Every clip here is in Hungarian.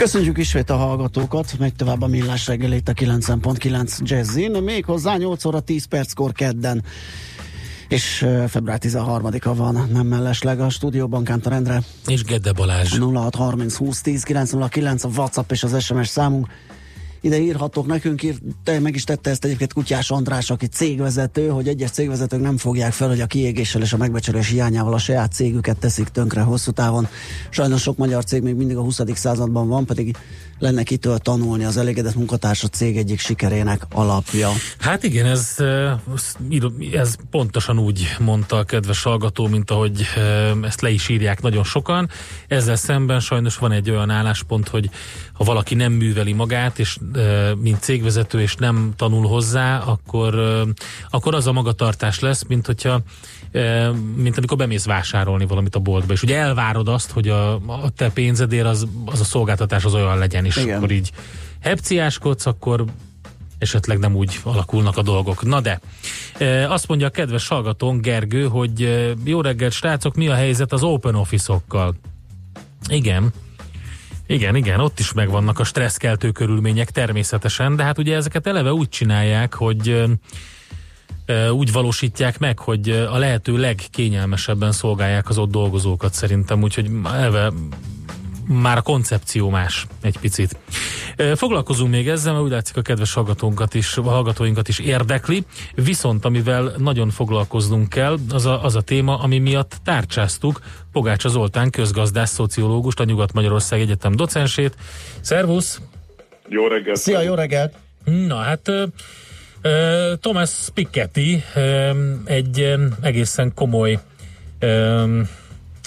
Köszönjük ismét a hallgatókat, megy tovább a millás reggelét a 90.9 Jazzin, még hozzá 8 óra 10 perckor kedden. És február 13-a van, nem mellesleg a stúdióban Kántor Endre. És Gedde Balázs. 0630 20 10 909 a WhatsApp és az SMS számunk ide írhatok nekünk, ír, te, meg is tette ezt egyébként Kutyás András, aki cégvezető, hogy egyes cégvezetők nem fogják fel, hogy a kiégéssel és a megbecsülés hiányával a saját cégüket teszik tönkre hosszú távon. Sajnos sok magyar cég még mindig a 20. században van, pedig lenne kitől tanulni az elégedett munkatársa cég egyik sikerének alapja. Hát igen, ez, ez pontosan úgy mondta a kedves hallgató, mint ahogy ezt le is írják nagyon sokan. Ezzel szemben sajnos van egy olyan álláspont, hogy ha valaki nem műveli magát, és mint cégvezető, és nem tanul hozzá, akkor, akkor az a magatartás lesz, mint hogyha mint amikor bemész vásárolni valamit a boltba, és ugye elvárod azt, hogy a, a te pénzedért az, az a szolgáltatás az olyan legyen, és Igen. akkor így hepciáskodsz, akkor esetleg nem úgy alakulnak a dolgok. Na de, azt mondja a kedves hallgatón Gergő, hogy jó reggelt srácok, mi a helyzet az open office-okkal? Igen, igen, igen, ott is megvannak a stresszkeltő körülmények természetesen, de hát ugye ezeket eleve úgy csinálják, hogy úgy valósítják meg, hogy a lehető legkényelmesebben szolgálják az ott dolgozókat szerintem, úgyhogy eleve már a koncepció más egy picit. Foglalkozunk még ezzel, mert úgy látszik a kedves hallgatónkat is, a hallgatóinkat is érdekli, viszont amivel nagyon foglalkoznunk kell, az a, az a téma, ami miatt tárcsáztuk Pogácsa Zoltán közgazdász szociológust, a Nyugat-Magyarország Egyetem docensét. Szervusz! Jó reggelt! Szia, jó reggelt! Na hát Thomas Piketty egy egészen komoly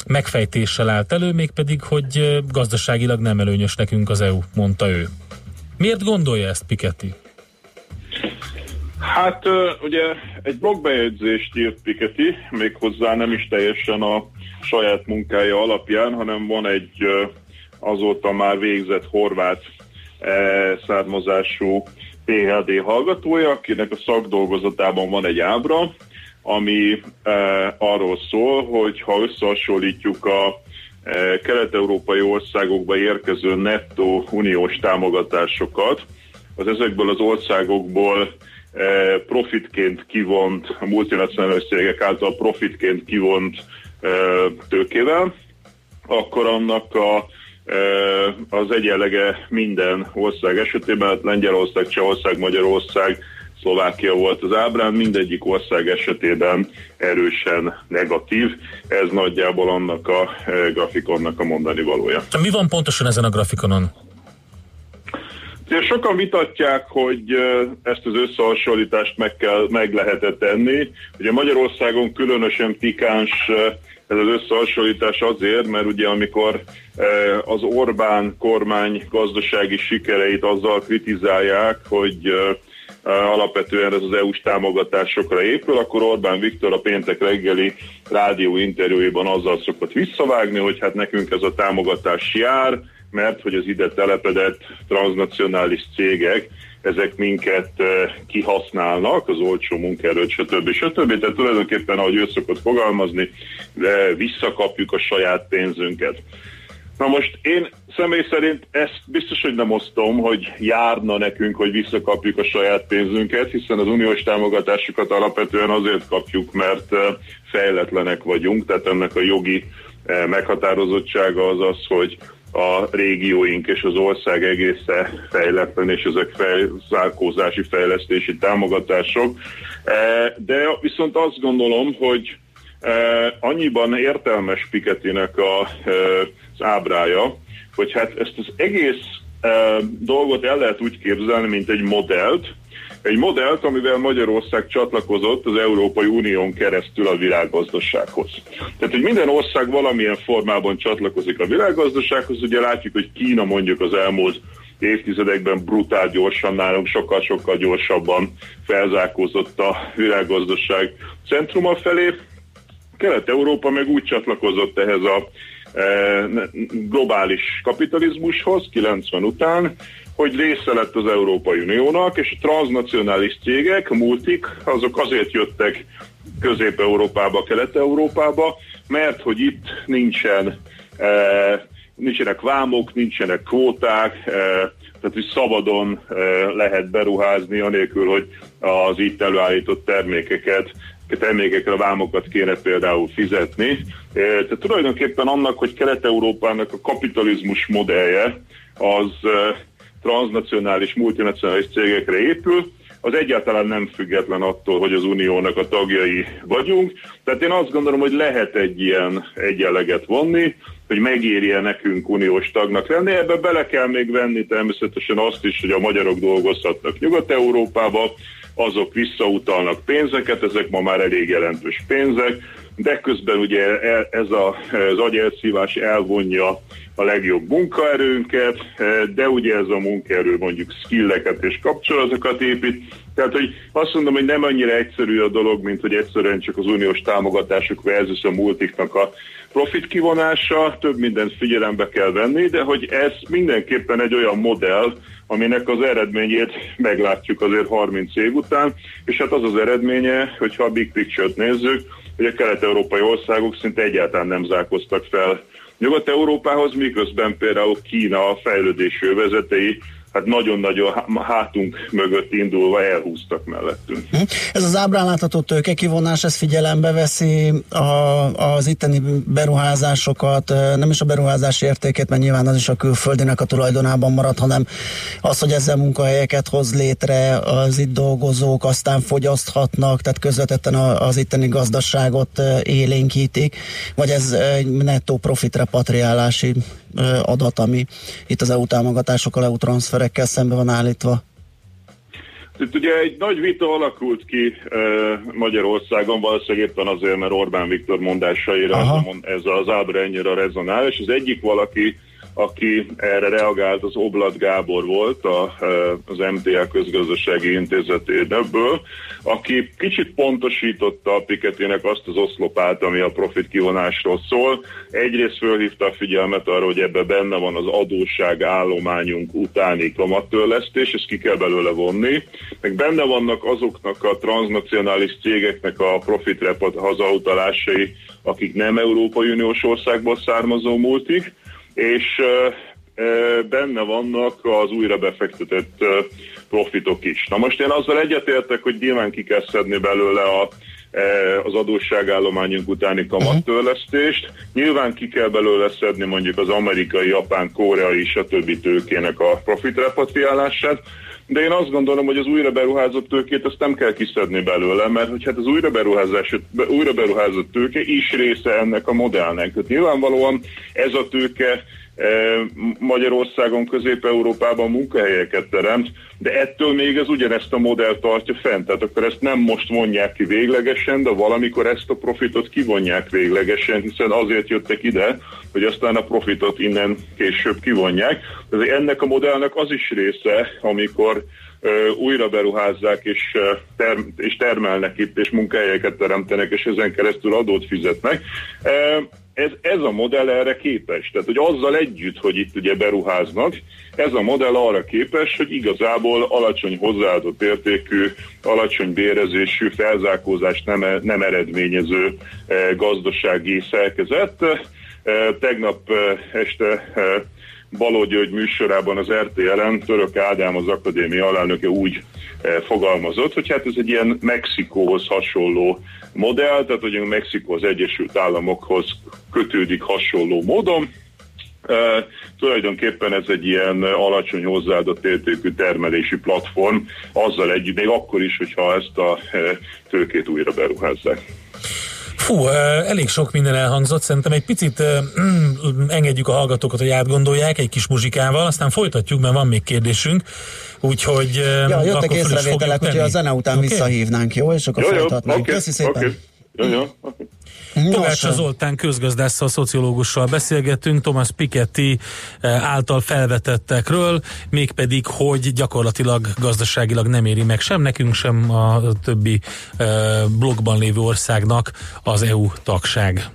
megfejtéssel állt elő, mégpedig, hogy gazdaságilag nem előnyös nekünk az EU, mondta ő. Miért gondolja ezt Piketty? Hát ugye egy blogbejegyzést írt Piketty, méghozzá nem is teljesen a saját munkája alapján, hanem van egy azóta már végzett horvát származású PHD hallgatója, akinek a szakdolgozatában van egy ábra, ami e, arról szól, hogy ha összehasonlítjuk a e, kelet-európai országokba érkező nettó uniós támogatásokat, az ezekből az országokból e, profitként kivont, a multinacionális cégek által profitként kivont e, tőkével, akkor annak a az egyenlege minden ország esetében, hát Lengyelország, Csehország, Magyarország, Szlovákia volt az ábrán, mindegyik ország esetében erősen negatív. Ez nagyjából annak a grafikonnak a mondani valója. Mi van pontosan ezen a grafikonon? Sokan vitatják, hogy ezt az összehasonlítást meg, kell, meg lehetett tenni. Ugye Magyarországon különösen pikáns ez az összehasonlítás azért, mert ugye amikor az Orbán kormány gazdasági sikereit azzal kritizálják, hogy alapvetően ez az EU-s támogatásokra épül, akkor Orbán Viktor a péntek reggeli rádió interjúiban azzal szokott visszavágni, hogy hát nekünk ez a támogatás jár, mert hogy az ide telepedett transnacionális cégek ezek minket kihasználnak, az olcsó munkaerőt, stb. stb. Tehát tulajdonképpen, ahogy ő szokott fogalmazni, de visszakapjuk a saját pénzünket. Na most én személy szerint ezt biztos, hogy nem osztom, hogy járna nekünk, hogy visszakapjuk a saját pénzünket, hiszen az uniós támogatásokat alapvetően azért kapjuk, mert fejletlenek vagyunk, tehát ennek a jogi meghatározottsága az az, hogy a régióink és az ország egésze fejletlen, és ezek felzárkózási fejlesztési támogatások. E, de viszont azt gondolom, hogy e, annyiban értelmes Piketinek a, e, az ábrája, hogy hát ezt az egész dolgot el lehet úgy képzelni, mint egy modellt, egy modellt, amivel Magyarország csatlakozott az Európai Unión keresztül a világgazdasághoz. Tehát, hogy minden ország valamilyen formában csatlakozik a világgazdasághoz, ugye látjuk, hogy Kína mondjuk az elmúlt évtizedekben brutál gyorsan nálunk, sokkal-sokkal gyorsabban felzárkózott a világgazdaság centruma felé. Kelet-Európa meg úgy csatlakozott ehhez a globális kapitalizmushoz 90 után, hogy része lett az Európai Uniónak, és a transnacionális cégek, multik, azok azért jöttek Közép-Európába, Kelet-Európába, mert hogy itt nincsen, eh, nincsenek vámok, nincsenek kvóták, eh, tehát hogy szabadon eh, lehet beruházni, anélkül, hogy az itt előállított termékeket termékekre a vámokat kéne például fizetni. Tehát tulajdonképpen annak, hogy Kelet-Európának a kapitalizmus modellje az transnacionális, multinacionális cégekre épül, az egyáltalán nem független attól, hogy az uniónak a tagjai vagyunk. Tehát én azt gondolom, hogy lehet egy ilyen egyenleget vonni, hogy megérje nekünk uniós tagnak lenni. Ebbe bele kell még venni természetesen azt is, hogy a magyarok dolgozhatnak Nyugat-Európába, azok visszautalnak pénzeket, ezek ma már elég jelentős pénzek, de közben ugye ez a, az agyelszívás elvonja a legjobb munkaerőnket, de ugye ez a munkaerő mondjuk skilleket és kapcsolatokat épít. Tehát, hogy azt mondom, hogy nem annyira egyszerű a dolog, mint hogy egyszerűen csak az uniós támogatások versus a multiknak a profit kivonása, több mindent figyelembe kell venni, de hogy ez mindenképpen egy olyan modell, aminek az eredményét meglátjuk azért 30 év után, és hát az az eredménye, hogyha a big picture-t nézzük, hogy a kelet-európai országok szinte egyáltalán nem zárkoztak fel. Nyugat-Európához, miközben például Kína fejlődési övezetei hát nagyon-nagyon hátunk mögött indulva elhúztak mellettünk. Hm. Ez az ábrán látható tőkekivonás, ez figyelembe veszi a, az itteni beruházásokat, nem is a beruházás értékét, mert nyilván az is a külföldinek a tulajdonában marad, hanem az, hogy ezzel munkahelyeket hoz létre, az itt dolgozók aztán fogyaszthatnak, tehát közvetetten az itteni gazdaságot élénkítik, vagy ez egy nettó profit repatriálási adat, ami itt az EU támogatásokkal, EU transferekkel szembe van állítva? Itt ugye egy nagy vita alakult ki e, Magyarországon, valószínűleg éppen azért, mert Orbán Viktor mondásaira ez, ez az ábra ennyire rezonál, és az egyik valaki aki erre reagált, az Oblat Gábor volt, a, az MTA közgazdasági intézeténeből, aki kicsit pontosította a Piketének azt az oszlopát, ami a profit kivonásról szól. Egyrészt fölhívta a figyelmet arra, hogy ebbe benne van az adósság állományunk utáni kamattörlesztés, ezt ki kell belőle vonni, meg benne vannak azoknak a transnacionális cégeknek a profit hazautalásai, akik nem Európai Uniós országból származó multik, és benne vannak az újra befektetett profitok is. Na most én azzal egyetértek, hogy nyilván ki kell szedni belőle a, az adósságállományunk utáni kamattörlesztést. Nyilván ki kell belőle szedni mondjuk az amerikai, japán, koreai, stb. tőkének a profit repatriálását, de én azt gondolom, hogy az újra beruházott tőkét azt nem kell kiszedni belőle, mert hogy hát az újra, beruházás, újra beruházott tőke is része ennek a modellnek. Tehát nyilvánvalóan ez a tőke Magyarországon, Közép-Európában munkahelyeket teremt, de ettől még ez ugyanezt a modellt tartja fent. Tehát akkor ezt nem most mondják ki véglegesen, de valamikor ezt a profitot kivonják véglegesen, hiszen azért jöttek ide, hogy aztán a profitot innen később kivonják. De ennek a modellnek az is része, amikor újra beruházzák és, term- és termelnek itt, és munkahelyeket teremtenek, és ezen keresztül adót fizetnek ez, ez a modell erre képes. Tehát, hogy azzal együtt, hogy itt ugye beruháznak, ez a modell arra képes, hogy igazából alacsony hozzáadott értékű, alacsony bérezésű, felzárkózást nem, nem eredményező eh, gazdasági szerkezet. Eh, tegnap eh, este Baló György műsorában az RTL-en Török Ádám az akadémia alelnöke úgy fogalmazott, hogy hát ez egy ilyen Mexikóhoz hasonló modell, tehát hogy Mexikó az Egyesült Államokhoz kötődik hasonló módon. E, tulajdonképpen ez egy ilyen alacsony hozzáadott értékű termelési platform, azzal együtt, még akkor is, hogyha ezt a tőkét újra beruházzák. Fú, elég sok minden elhangzott, szerintem egy picit engedjük a hallgatókat, hogy átgondolják egy kis muzsikával, aztán folytatjuk, mert van még kérdésünk, úgyhogy ja, jöttek észrevételek, hogy a zene után okay. visszahívnánk, jó? És akkor jó, folytatnánk. Okay. Köszi szépen. Okay. Ja, ja. Pogácsa Zoltán közgazdásszal, szociológussal beszélgettünk Thomas Piketty eh, által felvetettekről, mégpedig, hogy gyakorlatilag gazdaságilag nem éri meg sem nekünk, sem a többi eh, blogban lévő országnak az EU tagság.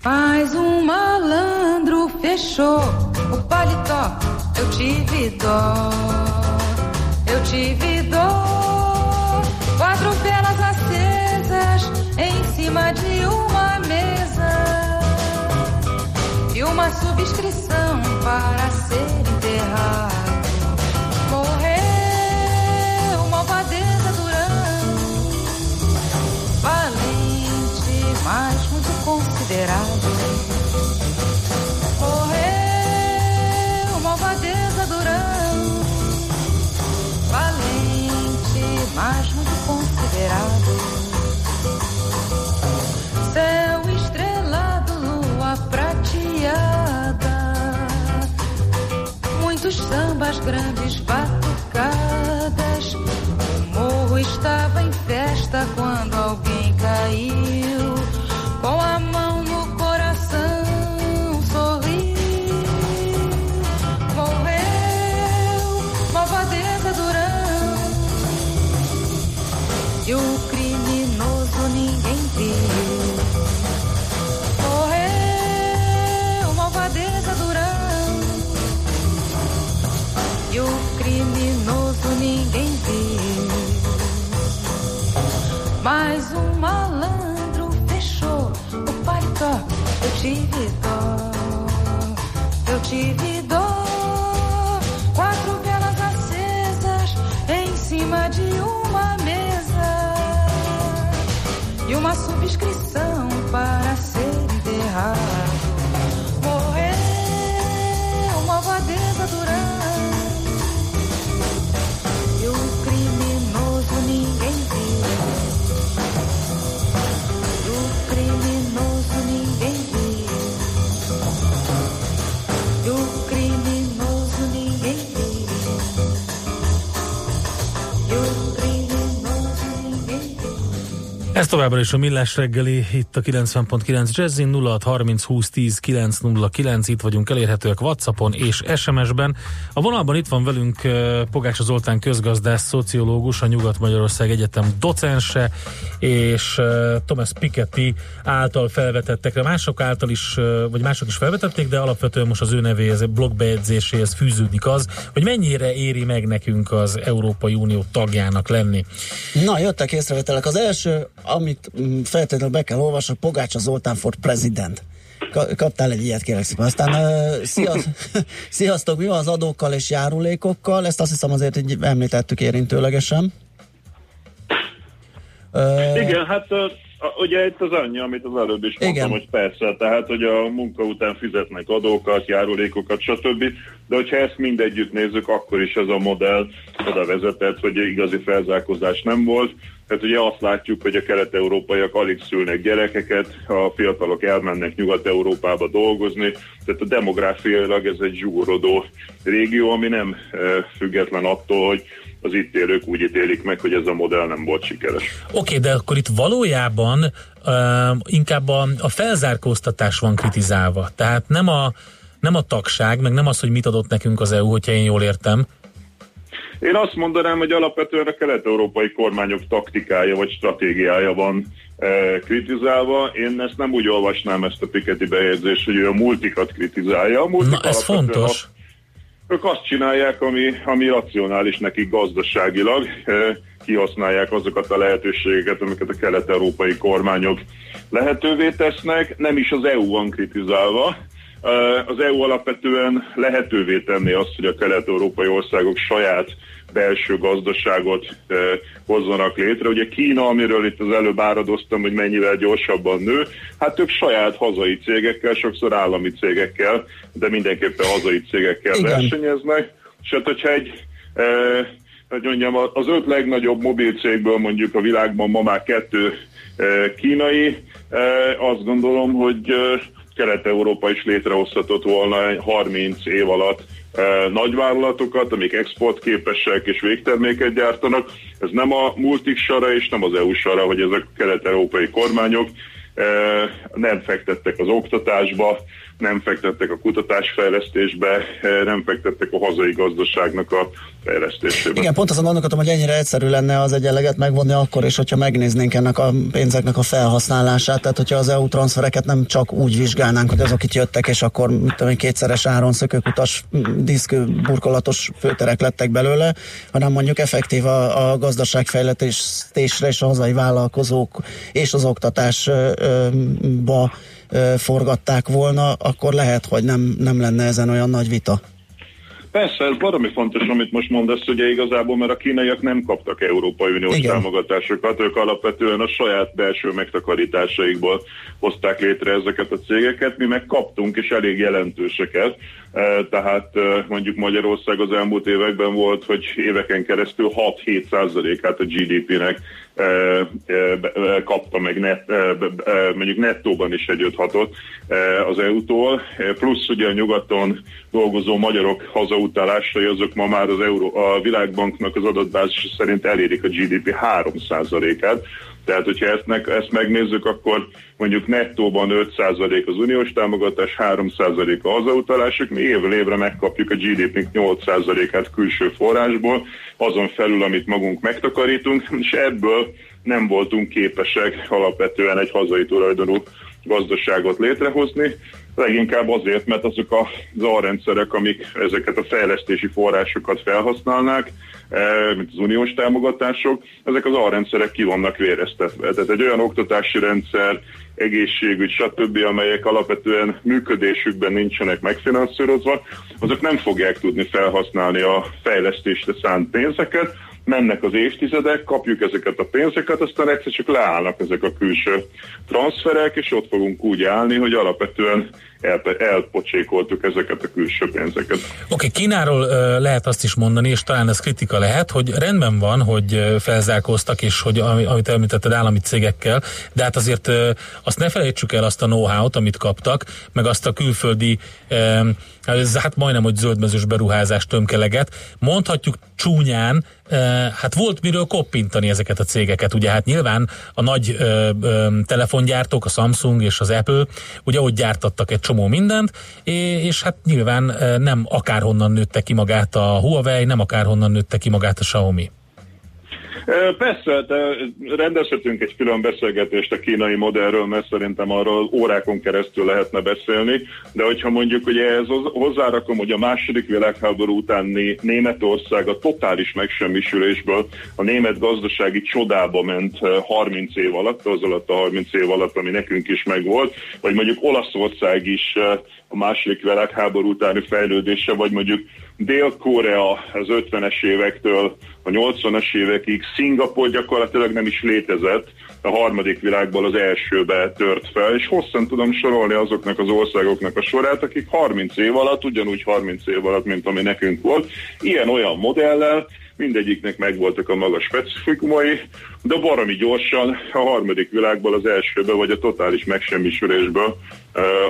Faz um malandro fechou o paletó, eu tive dó, eu tive dó. Quatro acesas em cima de uma mesa e uma subscrição para ser enterrado. Morreu malvadeza Durão, valente, mas muito considerado. Morreu malvadeza Durão, valente, mas muito considerado. sambas grandes pra tocar. E uma subscrição para Ez továbbra is a Millás reggeli, itt a 90.9 Jazzin 0630 20 10 909, itt vagyunk elérhetőek Whatsappon és SMS-ben. A vonalban itt van velünk Pogácsa Zoltán közgazdász, szociológus, a Nyugat-Magyarország Egyetem docense, és Thomas Piketty által felvetettekre, mások által is, vagy mások is felvetették, de alapvetően most az ő nevéhez, blogbejegyzéséhez fűződik az, hogy mennyire éri meg nekünk az Európai Unió tagjának lenni. Na, jöttek észrevételek. Az első, amit mm, feltétlenül be kell olvasni, Pogácsa Zoltán for President. Ka- Kaptál egy ilyet, kérlek szépen. Aztán uh, sziasz, sziasztok, mi van az adókkal és járulékokkal? Ezt azt hiszem azért így említettük érintőlegesen. Uh, Igen, hát a- ugye itt az annyi, amit az előbb is mondtam, Igen. hogy persze, tehát hogy a munka után fizetnek adókat, járulékokat, stb. De hogyha ezt mindegyütt nézzük, akkor is ez a modell oda vezetett, hogy igazi felzárkózás nem volt. Tehát ugye azt látjuk, hogy a kelet-európaiak alig szülnek gyerekeket, a fiatalok elmennek Nyugat-Európába dolgozni, tehát a demográfiailag ez egy zsúrodó régió, ami nem e, független attól, hogy az itt élők úgy ítélik meg, hogy ez a modell nem volt sikeres. Oké, okay, de akkor itt valójában uh, inkább a, a felzárkóztatás van kritizálva. Tehát nem a, nem a tagság, meg nem az, hogy mit adott nekünk az EU, hogyha én jól értem. Én azt mondanám, hogy alapvetően a kelet-európai kormányok taktikája vagy stratégiája van e, kritizálva. Én ezt nem úgy olvasnám ezt a Piketty bejegyzést, hogy ő a multikat kritizálja. A multik Na, ez fontos. azt- ők azt csinálják, ami, ami racionális nekik gazdaságilag, eh, kihasználják azokat a lehetőségeket, amiket a kelet-európai kormányok lehetővé tesznek, nem is az EU van kritizálva. Az EU alapvetően lehetővé tenni azt, hogy a kelet-európai országok saját belső gazdaságot hozzanak létre. Ugye Kína, amiről itt az előbb áradoztam, hogy mennyivel gyorsabban nő, hát ők saját hazai cégekkel, sokszor állami cégekkel, de mindenképpen hazai cégekkel Igen. versenyeznek. És hát, hogyha egy e, hogy mondjam, az öt legnagyobb mobilcégből mondjuk a világban ma már kettő kínai, azt gondolom, hogy Kelet-Európa is létrehozhatott volna 30 év alatt nagyvállalatokat, amik exportképesek és végterméket gyártanak. Ez nem a multik sara és nem az EU sara, hogy ezek a kelet-európai kormányok nem fektettek az oktatásba, nem fektettek a kutatásfejlesztésbe, nem fektettek a hazai gazdaságnak a fejlesztésébe. Igen, pont azon gondolkodom, hogy ennyire egyszerű lenne az egyenleget megvonni akkor is, hogyha megnéznénk ennek a pénzeknek a felhasználását, tehát hogyha az EU transfereket nem csak úgy vizsgálnánk, hogy azok itt jöttek, és akkor mit tudom, kétszeres áron szökőkutas, diszkő, burkolatos főterek lettek belőle, hanem mondjuk effektív a, a gazdaságfejlesztésre és a hazai vállalkozók és az oktatásba forgatták volna, akkor lehet, hogy nem, nem lenne ezen olyan nagy vita. Persze, ez valami fontos, amit most mondasz, ugye igazából, mert a kínaiak nem kaptak Európai Uniós Igen. támogatásokat, ők alapvetően a saját belső megtakarításaikból hozták létre ezeket a cégeket, mi meg kaptunk, és elég jelentőseket, tehát mondjuk Magyarország az elmúlt években volt, hogy éveken keresztül 6-7 százalékát a GDP-nek kapta meg net, mondjuk nettóban is egy 5 az EU-tól, plusz ugye a nyugaton dolgozó magyarok hazautálásai, azok ma már az Euró, a Világbanknak az adatbázis szerint elérik a GDP 3%-át, tehát, hogyha ezt, ezt megnézzük, akkor mondjuk nettóban 5% az uniós támogatás, 3% a hazautalások, mi évről évre megkapjuk a GDP-nk 8%-át külső forrásból, azon felül, amit magunk megtakarítunk, és ebből nem voltunk képesek alapvetően egy hazai tulajdonú gazdaságot létrehozni, leginkább azért, mert azok az alrendszerek, amik ezeket a fejlesztési forrásokat felhasználnák, eh, mint az uniós támogatások, ezek az alrendszerek ki vannak véreztetve. Tehát egy olyan oktatási rendszer, egészségügy, stb., amelyek alapvetően működésükben nincsenek megfinanszírozva, azok nem fogják tudni felhasználni a fejlesztésre szánt pénzeket, mennek az évtizedek, kapjuk ezeket a pénzeket, aztán egyszer csak leállnak ezek a külső transferek, és ott fogunk úgy állni, hogy alapvetően el, elpocsékoltuk ezeket a külső pénzeket. Oké, okay, Kínáról uh, lehet azt is mondani, és talán ez kritika lehet, hogy rendben van, hogy felzárkóztak, és hogy amit említetted állami cégekkel, de hát azért uh, azt ne felejtsük el azt a know-how-t, amit kaptak, meg azt a külföldi uh, ez hát majdnem, hogy zöldmezős beruházás tömkeleget. Mondhatjuk csúnyán, hát volt miről koppintani ezeket a cégeket. Ugye hát nyilván a nagy ö, ö, telefongyártók, a Samsung és az Apple, ugye ott gyártattak egy csomó mindent, és hát nyilván nem akárhonnan nőtte ki magát a Huawei, nem akárhonnan nőtte ki magát a Xiaomi. Persze, de rendezhetünk egy külön beszélgetést a kínai modellről, mert szerintem arról órákon keresztül lehetne beszélni, de hogyha mondjuk ugye ez hozzárakom, hogy a második világháború utáni Németország a totális megsemmisülésből a német gazdasági csodába ment 30 év alatt, az alatt a 30 év alatt, ami nekünk is megvolt, vagy mondjuk Olaszország is a második világháború utáni fejlődése, vagy mondjuk Dél-Korea az 50-es évektől a 80-as évekig, Szingapur gyakorlatilag nem is létezett, a harmadik világból az elsőbe tört fel, és hosszan tudom sorolni azoknak az országoknak a sorát, akik 30 év alatt, ugyanúgy 30 év alatt, mint ami nekünk volt, ilyen-olyan modellel, mindegyiknek megvoltak a magas specifikumai, de baromi gyorsan a harmadik világból az elsőbe, vagy a totális megsemmisülésből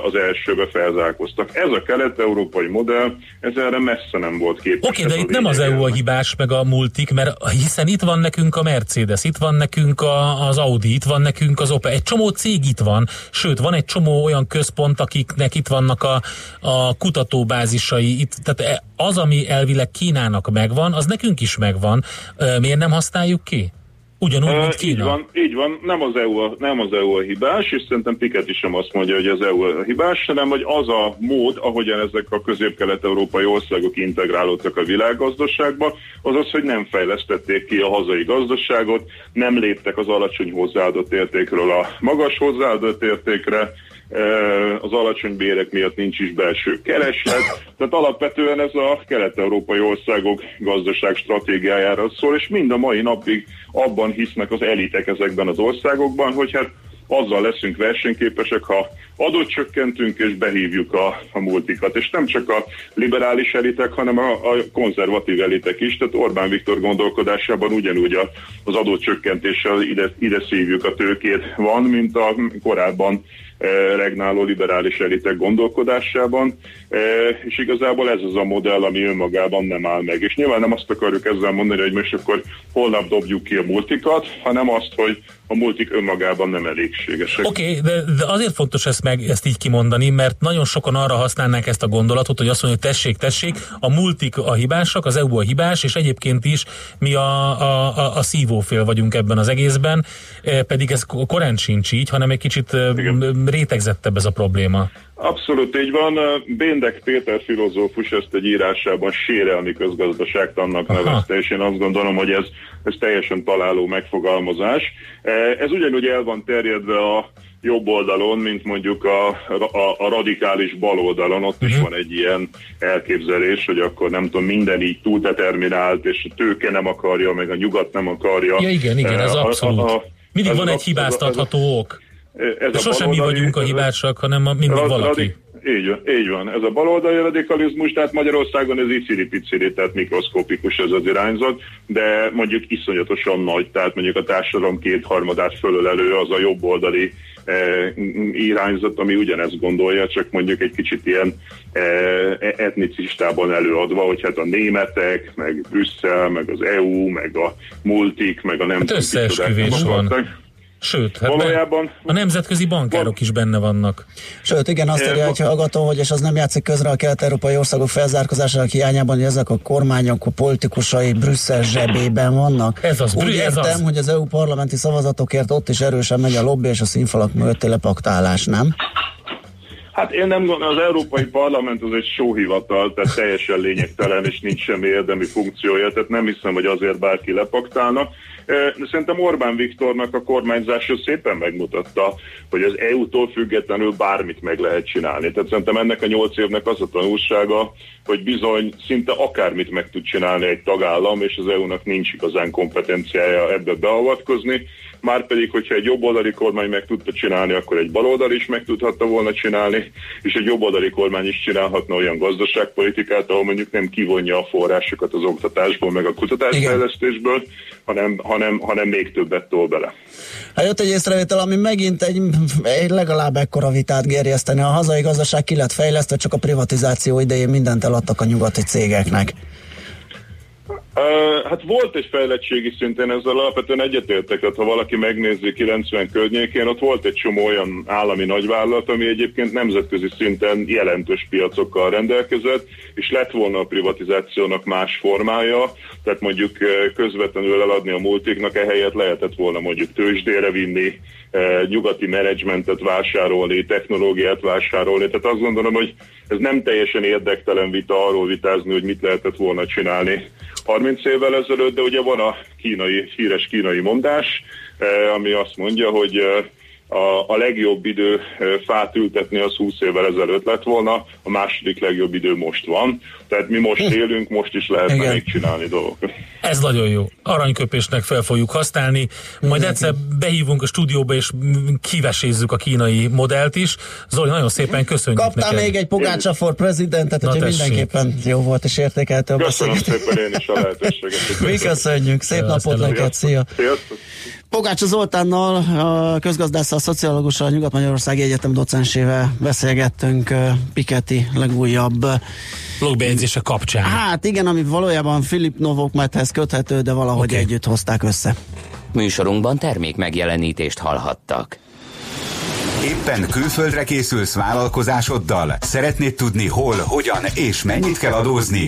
az elsőbe felzárkoztak. Ez a kelet-európai modell, ez erre messze nem volt képes. Oké, okay, de itt nem az EU a hibás, meg a multik, mert hiszen itt van nekünk a Mercedes, itt van nekünk a, az Audi, itt van nekünk az Opel, egy csomó cég itt van, sőt, van egy csomó olyan központ, akiknek itt vannak a, a kutatóbázisai, itt, tehát e, az, ami elvileg Kínának megvan, az nekünk is megvan. Miért nem használjuk ki? Ugyanúgy, mint Kína. Így van, így van. Nem az EU a, nem az EU a hibás, és szerintem Piketty sem azt mondja, hogy az EU a hibás, hanem hogy az a mód, ahogyan ezek a közép-kelet-európai országok integrálódtak a világgazdaságba, az az, hogy nem fejlesztették ki a hazai gazdaságot, nem léptek az alacsony hozzáadott értékről a magas hozzáadott értékre, az alacsony bérek miatt nincs is belső kereslet. Tehát alapvetően ez a kelet-európai országok gazdaság stratégiájára szól, és mind a mai napig abban hisznek az elitek ezekben az országokban, hogy hát azzal leszünk versenyképesek, ha adót csökkentünk és behívjuk a, a multikat. És nem csak a liberális elitek, hanem a, a konzervatív elitek is. Tehát Orbán Viktor gondolkodásában ugyanúgy a, az adócsökkentéssel ide, ide szívjuk a tőkét van, mint a korábban regnáló liberális elitek gondolkodásában, és igazából ez az a modell, ami önmagában nem áll meg. És nyilván nem azt akarjuk ezzel mondani, hogy most akkor holnap dobjuk ki a multikat, hanem azt, hogy a multik önmagában nem elégségesek. Oké, okay, de, de azért fontos ezt, meg, ezt így kimondani, mert nagyon sokan arra használnák ezt a gondolatot, hogy azt mondja, hogy tessék, tessék, a multik a hibásak, az EU a hibás, és egyébként is mi a, a, a, a szívófél vagyunk ebben az egészben, pedig ez korán sincs így, hanem egy kicsit Igen. rétegzettebb ez a probléma. Abszolút így van. Béndek Péter filozófus ezt egy írásában sérelmi közgazdaságtannak nevezte, és én azt gondolom, hogy ez, ez teljesen találó megfogalmazás. Ez ugyanúgy el van terjedve a jobb oldalon, mint mondjuk a, a, a radikális bal oldalon, ott uh-huh. is mhm. van egy ilyen elképzelés, hogy akkor nem tudom, minden így túldeterminált, és a tőke nem akarja, meg a nyugat nem akarja. Ja igen, igen, ez abszolút. A, a, Mindig van egy hibáztatható ok. Ez De sosem mi vagyunk a hibásak, hanem a, mindig rad, valaki. Így van, így van. Ez a baloldali radikalizmus, tehát Magyarországon ez így piciri tehát mikroszkopikus ez az irányzat, de mondjuk iszonyatosan nagy, tehát mondjuk a társadalom kétharmadát fölölelő az a jobboldali e, irányzat, ami ugyanezt gondolja, csak mondjuk egy kicsit ilyen e, etnicistában előadva, hogy hát a németek, meg Brüsszel, meg az EU, meg a multik, meg a nem hát összeesküvés van. Akartak. Sőt, hát valójában... A nemzetközi bankárok is benne vannak. Sőt, igen, azt írja egy hallgató, hogy és az nem játszik közre a kelet-európai országok felzárkozásának hiányában, hogy ezek a kormányok, a politikusai Brüsszel zsebében vannak. Ez az, Úgy ez értem, az. hogy az EU parlamenti szavazatokért ott is erősen megy a lobby és a színfalak mögötti lepaktálás, nem? Hát én nem gondolom, az Európai Parlament az egy sóhivatal, tehát teljesen lényegtelen, és nincs semmi érdemi funkciója, tehát nem hiszem, hogy azért bárki lepaktálna. Szerintem Orbán Viktornak a kormányzása szépen megmutatta, hogy az EU-tól függetlenül bármit meg lehet csinálni. Tehát szerintem ennek a nyolc évnek az a tanulsága, hogy bizony szinte akármit meg tud csinálni egy tagállam, és az EU-nak nincs igazán kompetenciája ebbe beavatkozni. Márpedig, hogyha egy jobboldali kormány meg tudta csinálni, akkor egy baloldali is meg tudhatta volna csinálni, és egy jobboldali kormány is csinálhatna olyan gazdaságpolitikát, ahol mondjuk nem kivonja a forrásokat az oktatásból, meg a kutatásfejlesztésből, hanem, hanem, hanem még többet tol bele. Hát jött egy észrevétel, ami megint egy, egy legalább ekkora vitát gerjeszteni. A hazai gazdaság ki lett fejlesztve, csak a privatizáció idején mindent eladtak a nyugati cégeknek. Hát volt egy fejlettségi szinten ezzel alapvetően egyetértek, tehát ha valaki megnézi 90 környékén, ott volt egy csomó olyan állami nagyvállalat, ami egyébként nemzetközi szinten jelentős piacokkal rendelkezett, és lett volna a privatizációnak más formája, tehát mondjuk közvetlenül eladni a multiknak, ehelyett lehetett volna mondjuk tőzsdére vinni, nyugati menedzsmentet vásárolni, technológiát vásárolni, tehát azt gondolom, hogy ez nem teljesen érdektelen vita arról vitázni, hogy mit lehetett volna csinálni 30 évvel ezelőtt, de ugye van a kínai, híres kínai mondás, eh, ami azt mondja, hogy eh, a, a legjobb idő fát ültetni az 20 évvel ezelőtt lett volna, a második legjobb idő most van. Tehát mi most hm. élünk, most is lehet még csinálni dolgokat. Ez nagyon jó. Aranyköpésnek fel fogjuk használni. Majd egyszer behívunk a stúdióba, és kivesézzük a kínai modellt is. Zoli, nagyon szépen köszönjük Kaptál neked. még egy Pogácsa for Presidentet, úgyhogy mindenképpen jó volt és értékelte a Köszönöm szépen én is a lehetőséget. Mi köszönjük. Szép napot neked. Szia. Sziasztok. Pogács Zoltánnal, a közgazdásszal, a szociológussal, a Nyugat-Magyarországi Egyetem docensével beszélgettünk Piketty legújabb blogbejegyzése kapcsán. Hát igen, ami valójában Philip Novokmethez köthető, de valahogy okay. együtt hozták össze. Műsorunkban termék megjelenítést hallhattak. Éppen külföldre készülsz vállalkozásoddal? Szeretnéd tudni hol, hogyan és mennyit kell adózni?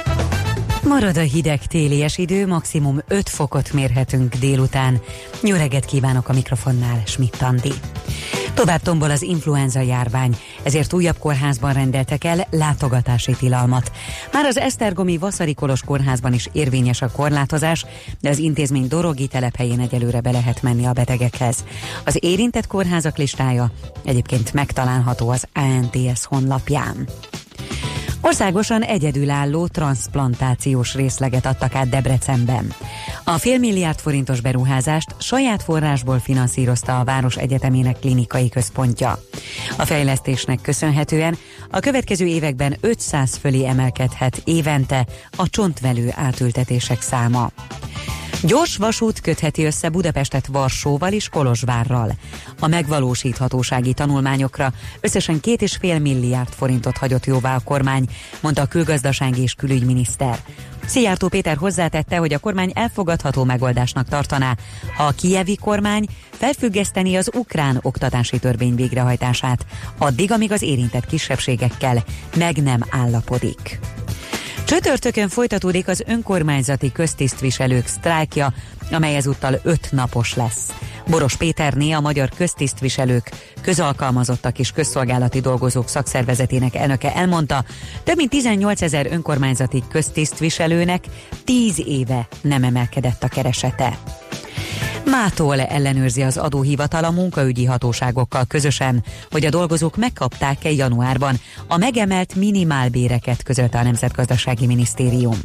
Marad a hideg télies idő, maximum 5 fokot mérhetünk délután. Nyöreget kívánok a mikrofonnál, Schmidt Andi. Tovább tombol az influenza járvány, ezért újabb kórházban rendeltek el látogatási tilalmat. Már az Esztergomi Vaszari Kolos kórházban is érvényes a korlátozás, de az intézmény Dorogi telephelyén egyelőre be lehet menni a betegekhez. Az érintett kórházak listája egyébként megtalálható az ANTS honlapján. Országosan egyedülálló transplantációs részleget adtak át Debrecenben. A félmilliárd forintos beruházást saját forrásból finanszírozta a Város Egyetemének klinikai központja. A fejlesztésnek köszönhetően a következő években 500 fölé emelkedhet évente a csontvelő átültetések száma. Gyors vasút kötheti össze Budapestet Varsóval és Kolozsvárral. A megvalósíthatósági tanulmányokra összesen két és fél milliárd forintot hagyott jóvá a kormány, mondta a külgazdasági és külügyminiszter. Szijjártó Péter hozzátette, hogy a kormány elfogadható megoldásnak tartaná, ha a kievi kormány felfüggeszteni az ukrán oktatási törvény végrehajtását, addig, amíg az érintett kisebbségekkel meg nem állapodik. Csütörtökön folytatódik az önkormányzati köztisztviselők sztrájkja, amely ezúttal öt napos lesz. Boros Péterné, a Magyar Köztisztviselők, közalkalmazottak és közszolgálati dolgozók szakszervezetének elnöke elmondta, több mint 18 ezer önkormányzati köztisztviselőnek 10 éve nem emelkedett a keresete. Mától ellenőrzi az adóhivatal a munkaügyi hatóságokkal közösen, hogy a dolgozók megkapták-e januárban a megemelt minimálbéreket, közölte a Nemzetgazdasági Minisztérium.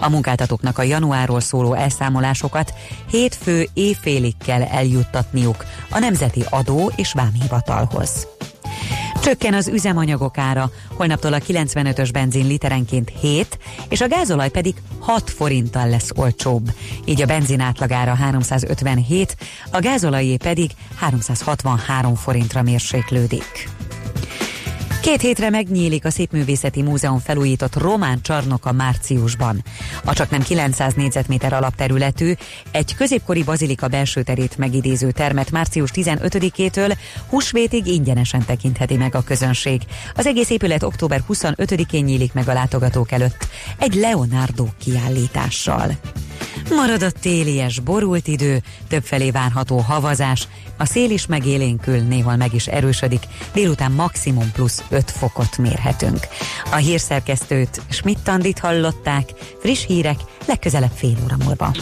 A munkáltatóknak a januárról szóló elszámolásokat hétfő éjfélig kell eljuttatniuk a Nemzeti Adó és Vámhivatalhoz. Csökken az üzemanyagok ára, holnaptól a 95-ös benzin literenként 7, és a gázolaj pedig 6 forinttal lesz olcsóbb. Így a benzin átlagára 357, a gázolajé pedig 363 forintra mérséklődik. Két hétre megnyílik a Szépművészeti Múzeum felújított román csarnoka márciusban. A csak nem 900 négyzetméter alapterületű, egy középkori bazilika belső terét megidéző termet március 15-től húsvétig ingyenesen tekintheti meg a közönség. Az egész épület október 25-én nyílik meg a látogatók előtt egy Leonardo kiállítással. Marad a télies, borult idő, többfelé várható havazás, a szél is megélénkül, néhol meg is erősödik, délután maximum plusz 5 fokot mérhetünk. A hírszerkesztőt Schmidt-Tandit hallották, friss hírek legközelebb fél óra múlva.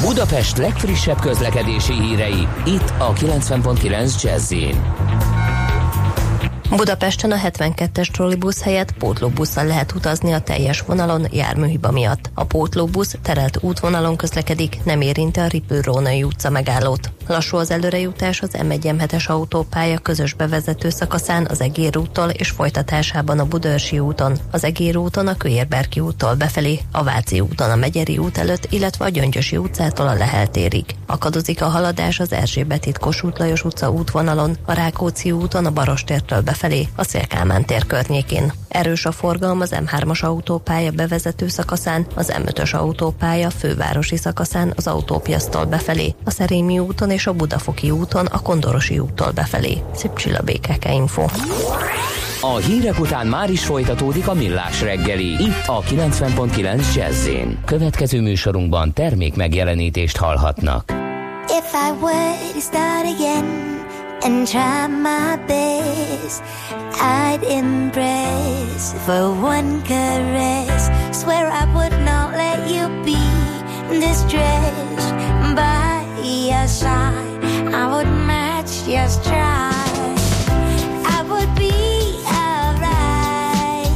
Budapest legfrissebb közlekedési hírei, itt a 90.9 jazz Budapesten a 72-es trollibusz helyett pótlóbusszal lehet utazni a teljes vonalon járműhiba miatt. A pótlóbusz terelt útvonalon közlekedik, nem érinti a Ripül-Rónai utca megállót. Lassú az előrejutás az m 1 es autópálya közös bevezető szakaszán az Egér úttól és folytatásában a Budörsi úton, az Egér úton a Kőérberki úttól befelé, a Váci úton a Megyeri út előtt, illetve a Gyöngyösi utcától a Lehel térig. Akadozik a haladás az Erzsébet itt Kossuth Lajos utca útvonalon, a Rákóczi úton a Barostértől befelé, a Szélkámán tér környékén. Erős a forgalom az M3-as autópálya bevezető szakaszán, az M5-ös autópálya fővárosi szakaszán az autópiasztól befelé, a Szerémi úton és a Budafoki úton a Kondorosi úttól befelé. Szép csillabékeke info. A hírek után már is folytatódik a millás reggeli, itt a 90.9 jazz Következő műsorunkban termék megjelenítést hallhatnak. If I were to start again and try my best. I'd impress for one caress. Swear I would not let you be distressed by your side. I would match your stride. I would be alright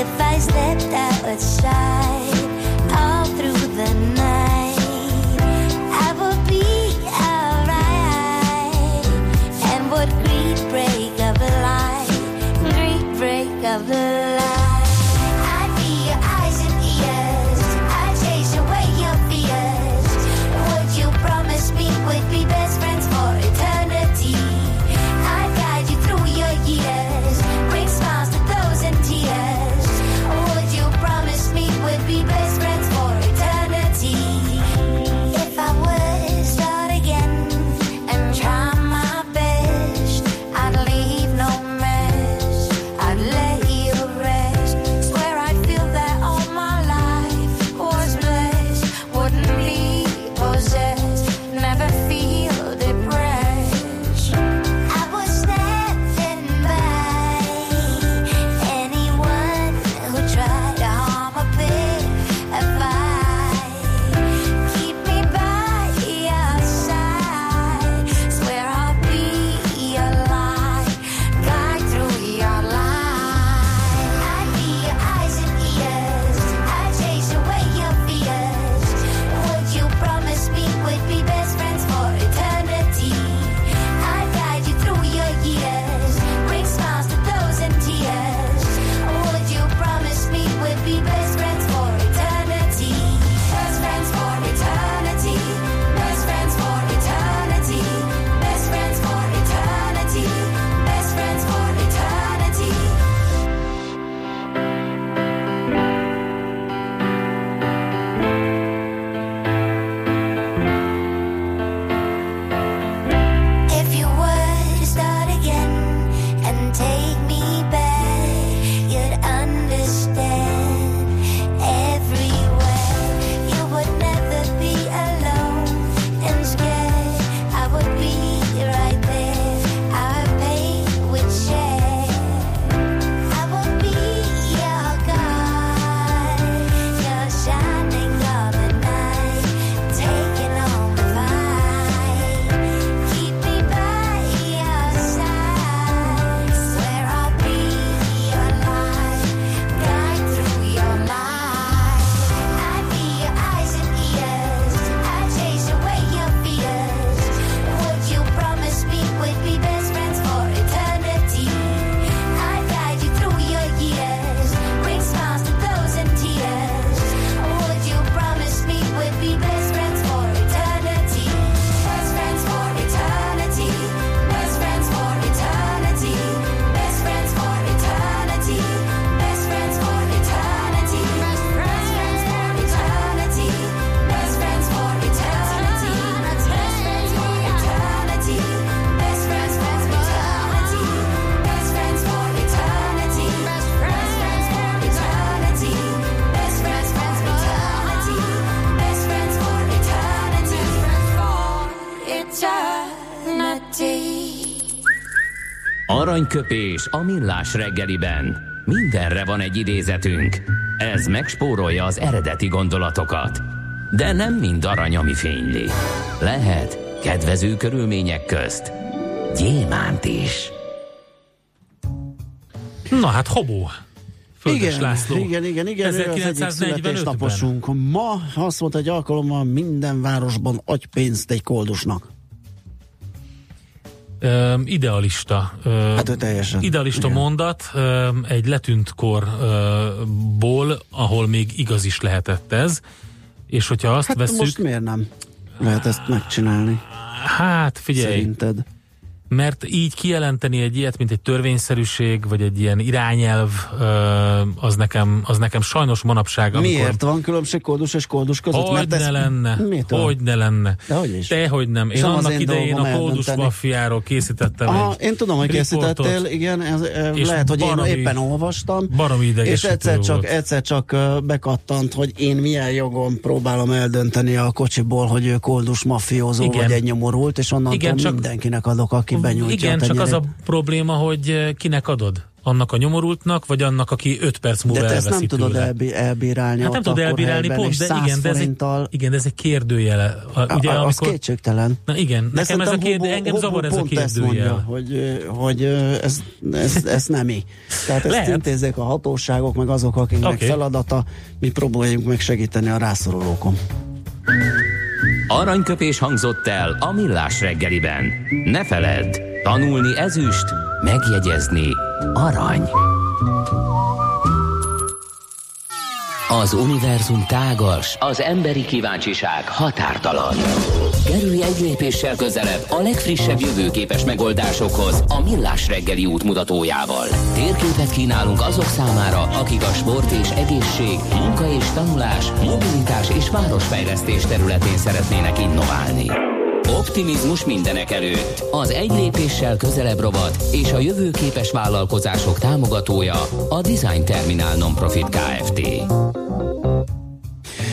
If I stepped outside Aranyköpés a millás reggeliben. Mindenre van egy idézetünk. Ez megspórolja az eredeti gondolatokat. De nem mind arany, ami fényli. Lehet kedvező körülmények közt gyémánt is. Na hát Hobó. Földes Igen, László. igen, igen, igen, ő az egyik 1945-ben. születésnaposunk. Ma azt mondta egy alkalommal minden városban adj pénzt egy koldusnak. Öm, idealista. Öm, Hát ő teljesen. Idealista Igen. mondat öm, egy letűnt korból, ahol még igaz is lehetett ez. És hogyha azt Hát veszük, most miért nem lehet ezt megcsinálni? hát figyelj, Szerinted? Mert így kijelenteni egy ilyet, mint egy törvényszerűség, vagy egy ilyen irányelv, az nekem, az nekem sajnos manapság, amikor... Miért van különbség koldus és koldus között? Hogy ne lenne, Mitől? hogy ne lenne. Dehogy is. Dehogy nem. Én az annak én idején a Koldus maffiáról készítettem Aha, egy én tudom, hogy készítettél, igen, ez, És lehet, hogy baromi- én éppen olvastam, baromi és egyszer csak, volt. egyszer csak bekattant, hogy én milyen jogon próbálom eldönteni a kocsiból, hogy ő koldus mafiózó, Igen. vagy egy nyomorult, és onnantól Igen, csak- mindenkinek adok, aki benyújtja Igen, csak az a probléma, hogy eh, kinek adod? Annak a nyomorultnak, vagy annak, aki 5 perc múlva De te ezt nem tudod elbi, elbírálni Hát nem ott tud akkor elbírálni, pont, de 100 igen, de ez, egy, igen, de ez egy kérdőjele. A- Ugye, a, az amikor, kétségtelen. na igen, De nekem ez a Hobo- engem Hobo zavar ez a ezt mondja, hogy, hogy ez, ez, ez nem mi. Tehát ezt Lehet. intézzék a hatóságok, meg azok, akiknek Oké. feladata, mi próbáljuk meg segíteni a rászorulókon. Aranyköpés hangzott el a millás reggeliben. Ne feledd, tanulni ezüst, megjegyezni arany. Az univerzum tágas, az emberi kíváncsiság határtalan. Kerülj egy lépéssel közelebb a legfrissebb jövőképes megoldásokhoz a Millás reggeli útmutatójával. Térképet kínálunk azok számára, akik a sport és egészség, munka és tanulás, mobilitás és városfejlesztés területén szeretnének innoválni. Optimizmus mindenek előtt. Az egy lépéssel közelebb rovat és a jövőképes vállalkozások támogatója a Design Terminál Nonprofit Kft.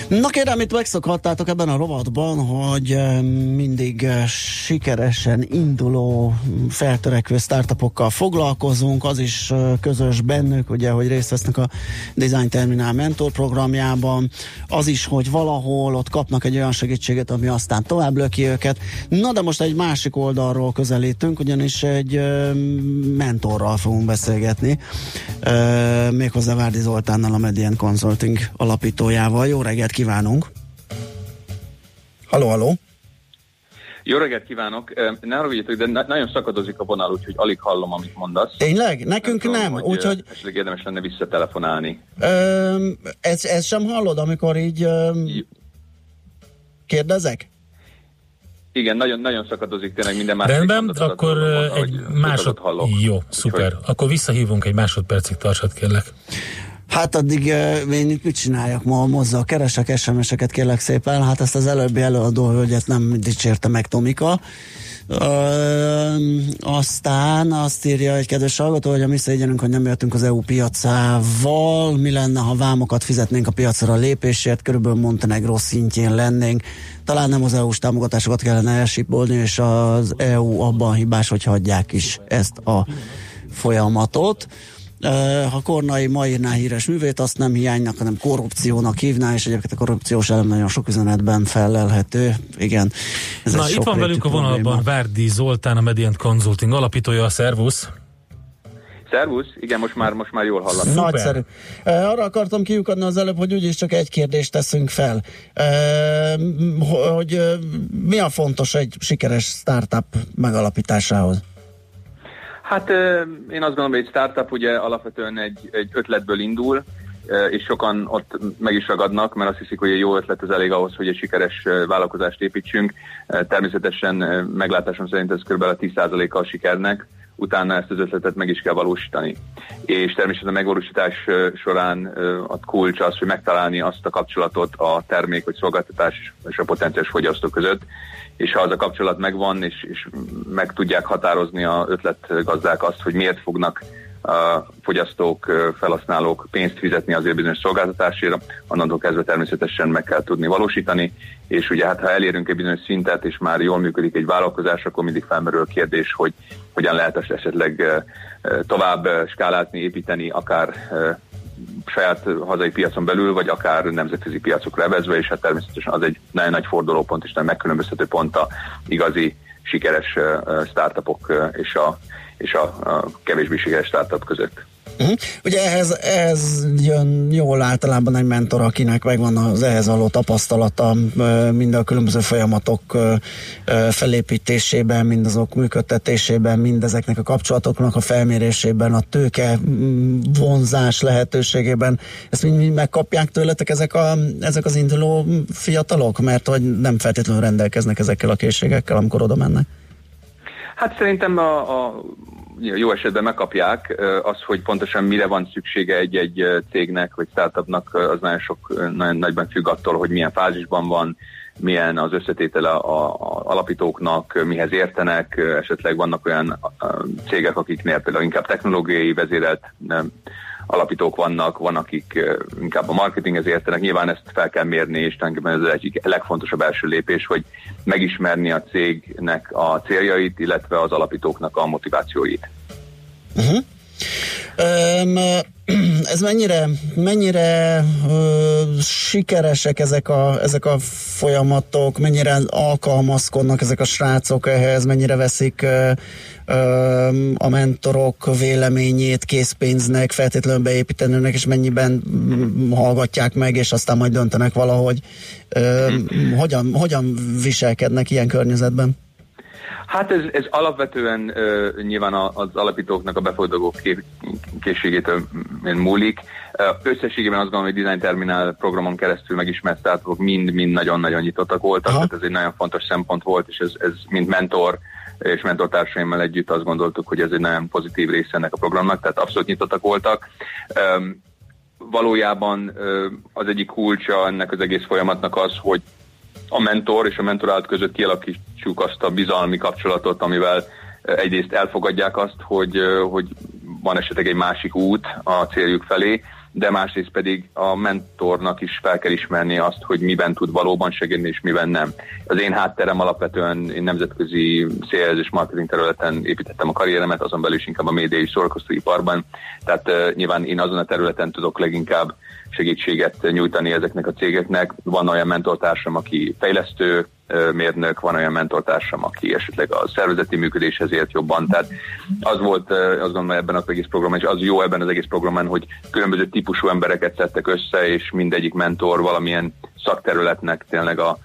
Na kérem, itt megszokhattátok ebben a rovatban, hogy eh, mindig eh, sikeresen induló, feltörekvő startupokkal foglalkozunk, az is eh, közös bennük, ugye, hogy részt vesznek a Design Terminál mentor programjában, az is, hogy valahol ott kapnak egy olyan segítséget, ami aztán tovább löki őket. Na de most egy másik oldalról közelítünk, ugyanis egy mentorral fogunk beszélgetni, méghozzá Várdi Zoltánnal, a Median Consulting alapítójával. Jó reggelt kívánunk! Halló, halló! Jó reggelt kívánok! Ne haragudjatok, de na- nagyon szakadozik a vonal, úgyhogy alig hallom, amit mondasz. Tényleg? Nekünk nem, hogy, úgyhogy Esetleg érdemes lenne visszatelefonálni. ö, ezt, ezt sem hallod, amikor így ö, J- kérdezek? Igen, nagyon, nagyon szakadozik tényleg minden más. Rendben, akkor ö, egy másod... hallok. Jó, szuper. Úgyhogy- Akkor visszahívunk egy másodpercig, tartsad kérlek. Hát addig uh, én itt mit csináljak ma, mozzal keresek SMS-eket kérlek szépen, hát ezt az előbbi előadó hölgyet nem dicsérte meg Tomika. Ö, aztán azt írja egy kedves hallgató, hogy a mi szégyenünk, hogy nem jöttünk az EU piacával, mi lenne, ha vámokat fizetnénk a piacra a lépésért, körülbelül Montenegro szintjén lennénk. Talán nem az EU-s támogatásokat kellene elsipolni, és az EU abban hibás, hogy hagyják is ezt a folyamatot. Ha Kornai ma írná híres művét, azt nem hiánynak, hanem korrupciónak hívná, és egyébként a korrupciós elem nagyon sok üzenetben felelhető. Igen. Ez Na, itt van velünk a vonalban probléma. Várdi Zoltán, a Mediant Consulting alapítója, a Szervusz. Szervusz, igen, most már, most már jól hallasz. Szuper. Nagyszerű. Arra akartam kiukadni az előbb, hogy úgyis csak egy kérdést teszünk fel. Hogy mi a fontos egy sikeres startup megalapításához? Hát én azt gondolom, hogy egy startup ugye alapvetően egy, egy ötletből indul, és sokan ott meg is ragadnak, mert azt hiszik, hogy egy jó ötlet az elég ahhoz, hogy egy sikeres vállalkozást építsünk. Természetesen meglátásom szerint ez kb. a 10%-a a sikernek, utána ezt az ötletet meg is kell valósítani. És természetesen a megvalósítás során a kulcs az, hogy megtalálni azt a kapcsolatot a termék vagy szolgáltatás és a potenciális fogyasztó között, és ha az a kapcsolat megvan, és, és meg tudják határozni a ötletgazdák azt, hogy miért fognak a fogyasztók, felhasználók pénzt fizetni azért bizonyos szolgáltatásért, onnantól kezdve természetesen meg kell tudni valósítani, és ugye hát ha elérünk egy bizonyos szintet, és már jól működik egy vállalkozás, akkor mindig felmerül a kérdés, hogy hogyan lehet ezt esetleg tovább skálázni, építeni, akár saját hazai piacon belül, vagy akár nemzetközi piacokra evezve, és hát természetesen az egy nagyon nagy fordulópont és nagyon megkülönböztető pont a igazi sikeres startupok és a, és a, a kevésbé sikeres startup között. Uh-huh. Ugye ehhez, ehhez jön jól általában egy mentor, akinek megvan az ehhez való tapasztalata mind a különböző folyamatok felépítésében, mind azok működtetésében, mind ezeknek a kapcsolatoknak a felmérésében, a tőke vonzás lehetőségében. Ezt mind, mind megkapják tőletek ezek, a, ezek az induló fiatalok? Mert hogy nem feltétlenül rendelkeznek ezekkel a készségekkel, amikor oda mennek. Hát szerintem a, a jó esetben megkapják, az, hogy pontosan mire van szüksége egy-egy cégnek vagy startupnak, az nagyon sok, nagyon nagyban függ attól, hogy milyen fázisban van, milyen az összetétele a, a alapítóknak, mihez értenek, esetleg vannak olyan cégek, akiknél például inkább technológiai vezérelt alapítók vannak, van, akik inkább a marketinghez értenek. Nyilván ezt fel kell mérni, és tulajdonképpen ez egyik legfontosabb első lépés, hogy megismerni a cégnek a céljait, illetve az alapítóknak a motivációit. Uh-huh. Um, ez mennyire, mennyire ö, sikeresek ezek a, ezek a folyamatok, mennyire alkalmazkodnak ezek a srácok ehhez, mennyire veszik ö, ö, a mentorok véleményét készpénznek, feltétlenül beépítenőnek, és mennyiben hallgatják meg, és aztán majd döntenek valahogy. Ö, hogyan, hogyan viselkednek ilyen környezetben? Hát ez, ez alapvetően uh, nyilván az alapítóknak a befogadó készségétől múlik. Uh, összességében azt gondolom, hogy Design Terminal programon keresztül megismert startupok mind-mind nagyon-nagyon nyitottak voltak, Aha. tehát ez egy nagyon fontos szempont volt, és ez, ez mint mentor és mentortársaimmal együtt azt gondoltuk, hogy ez egy nagyon pozitív része ennek a programnak, tehát abszolút nyitottak voltak. Um, valójában az egyik kulcsa ennek az egész folyamatnak az, hogy a mentor és a mentorált között kialakítsuk azt a bizalmi kapcsolatot, amivel egyrészt elfogadják azt, hogy, hogy van esetleg egy másik út a céljuk felé, de másrészt pedig a mentornak is fel kell ismerni azt, hogy miben tud valóban segíteni, és miben nem. Az én hátterem alapvetően én nemzetközi sales és marketing területen építettem a karrieremet, azon belül is inkább a média és szórakoztatóiparban, tehát uh, nyilván én azon a területen tudok leginkább segítséget nyújtani ezeknek a cégeknek. Van olyan mentortársam, aki fejlesztő mérnök, van olyan mentortársam, aki esetleg a szervezeti működéshez ért jobban. Tehát az volt, azt gondolom ebben az egész programban, és az jó ebben az egész programban, hogy különböző típusú embereket szedtek össze, és mindegyik mentor valamilyen szakterületnek tényleg a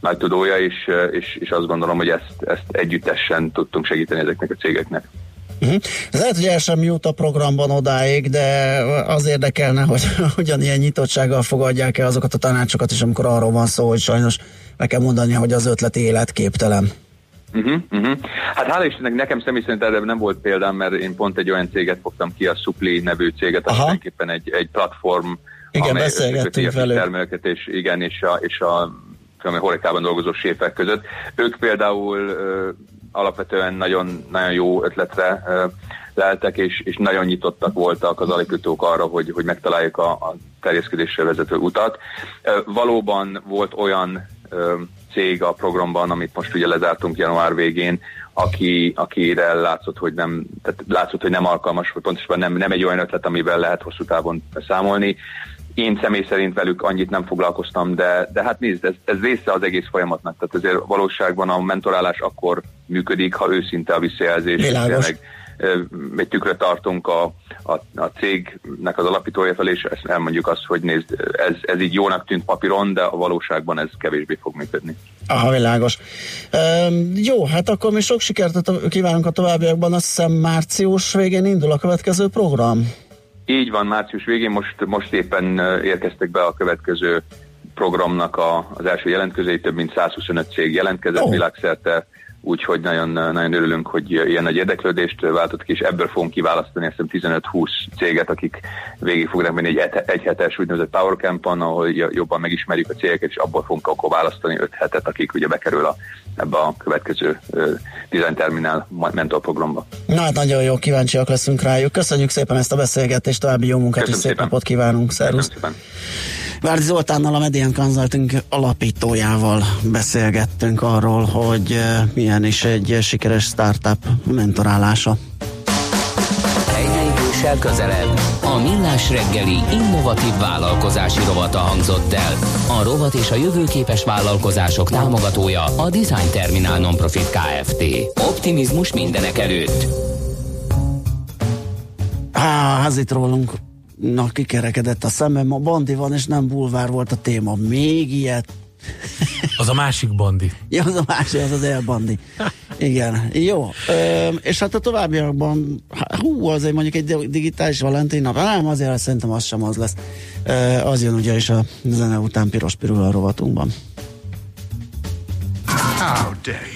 nagy tudója, és, és, és azt gondolom, hogy ezt, ezt együttesen tudtunk segíteni ezeknek a cégeknek. Uh-huh. Lehet, hogy el sem jut a programban odáig, de az érdekelne, hogy ugyanilyen nyitottsággal fogadják el azokat a tanácsokat is, amikor arról van szó, hogy sajnos meg kell mondani, hogy az ötlet életképtelen. Uh-huh, uh-huh. Hát hála Istennek nekem személy szerint erre nem volt példám, mert én pont egy olyan céget fogtam ki, a Supli nevű céget, ami tulajdonképpen egy, egy platform, igen, amely beszélgettünk velük. termelőket, és igen, és a, és a Horekában dolgozó séfek között. Ők például alapvetően nagyon, nagyon jó ötletre leltek, és, és nagyon nyitottak voltak az alapítók arra, hogy, hogy megtaláljuk a, a terjeszkedésre vezető utat. Valóban volt olyan cég a programban, amit most ugye lezártunk január végén, aki, akire látszott, hogy nem, tehát látszott, hogy nem alkalmas, vagy pontosabban nem, nem egy olyan ötlet, amivel lehet hosszú távon számolni. Én személy szerint velük annyit nem foglalkoztam, de, de hát nézd, ez, ez része az egész folyamatnak. Tehát azért valóságban a mentorálás akkor működik, ha őszinte a visszajelzés. Tényleg egy tükröt tartunk a, a, a cégnek az alapítója felé, és ezt elmondjuk azt, hogy nézd, ez, ez így jónak tűnt papíron, de a valóságban ez kevésbé fog működni. Aha, világos. E, jó, hát akkor mi sok sikert kívánunk a továbbiakban, azt hiszem március végén indul a következő program. Így van, március végén most, most éppen érkeztek be a következő programnak a, az első jelentkezői, több mint 125 cég jelentkezett oh. világszerte, úgyhogy nagyon, nagyon örülünk, hogy ilyen nagy érdeklődést váltott ki, és ebből fogunk kiválasztani azt 15-20 céget, akik végig fognak menni egy egyhetes úgynevezett Power Campon, ahol jobban megismerjük a cégeket, és abból fogunk akkor választani 5 hetet, akik ugye bekerül a, ebbe a következő uh, Design Terminal mentor programba. Na hát nagyon jó, kíváncsiak leszünk rájuk. Köszönjük szépen ezt a beszélgetést, további jó munkát Köszönöm és szép szépen. napot kívánunk. Szervusz! Várdi Zoltánnal a Median Consulting alapítójával beszélgettünk arról, hogy eh, milyen is egy sikeres startup mentorálása. Egyre idősel közelebb. A Millás reggeli innovatív vállalkozási rovata hangzott el. A rovat és a jövőképes vállalkozások támogatója a Design Terminál Nonprofit Kft. Optimizmus mindenek előtt. Á, itt rólunk na, kikerekedett a szemem, a bandi van, és nem bulvár volt a téma. Még ilyet. Az a másik bandi. Ja, az a másik, az az elbandi. Igen, jó. Ö, és hát a továbbiakban, hú, azért mondjuk egy di- digitális Valentin nap, nem, azért szerintem az sem az lesz. Ö, az jön ugye is a zene után piros pirul a rovatunkban. How dare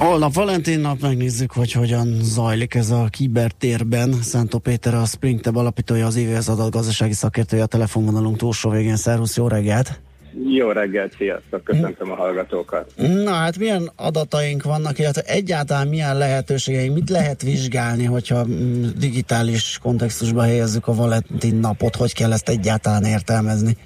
Holnap Valentin nap, megnézzük, hogy hogyan zajlik ez a kibertérben. Szántó Péter a Springteb alapítója, az IVS adatgazdasági szakértője a telefonvonalunk túlsó végén. Szervusz, jó reggelt! Jó reggelt, sziasztok, köszöntöm a hallgatókat. Na hát milyen adataink vannak, illetve egyáltalán milyen lehetőségeink, mit lehet vizsgálni, hogyha mm, digitális kontextusba helyezzük a Valentin napot, hogy kell ezt egyáltalán értelmezni?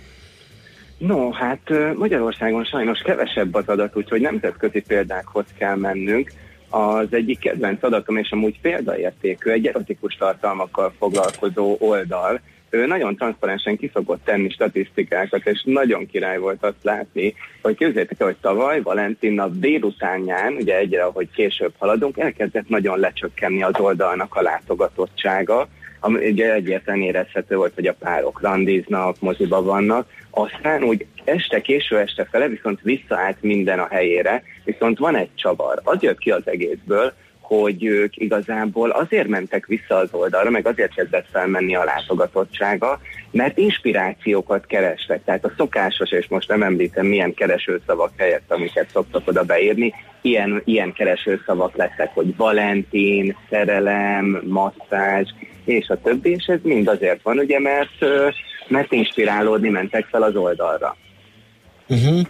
No, hát Magyarországon sajnos kevesebb az adat, úgyhogy nemzetközi példákhoz kell mennünk. Az egyik kedvenc adatom, és amúgy példaértékű, egy erotikus tartalmakkal foglalkozó oldal, ő nagyon transzparensen ki szokott tenni statisztikákat, és nagyon király volt azt látni, hogy képzeljétek el, hogy tavaly Valentin nap délutánján, ugye egyre, ahogy később haladunk, elkezdett nagyon lecsökkenni az oldalnak a látogatottsága, ami ugye egyértelműen érezhető volt, hogy a párok randiznak, moziba vannak, aztán úgy este, késő este fele viszont visszaállt minden a helyére, viszont van egy csavar. Az jött ki az egészből, hogy ők igazából azért mentek vissza az oldalra, meg azért kezdett felmenni a látogatottsága, mert inspirációkat kerestek. Tehát a szokásos, és most nem említem milyen keresőszavak helyett, amiket szoktak oda beírni, ilyen, ilyen keresőszavak lettek, hogy Valentin, szerelem, masszázs, és a többi, és ez mind azért van, ugye, mert, mert inspirálódni mentek fel az oldalra. Uh-huh.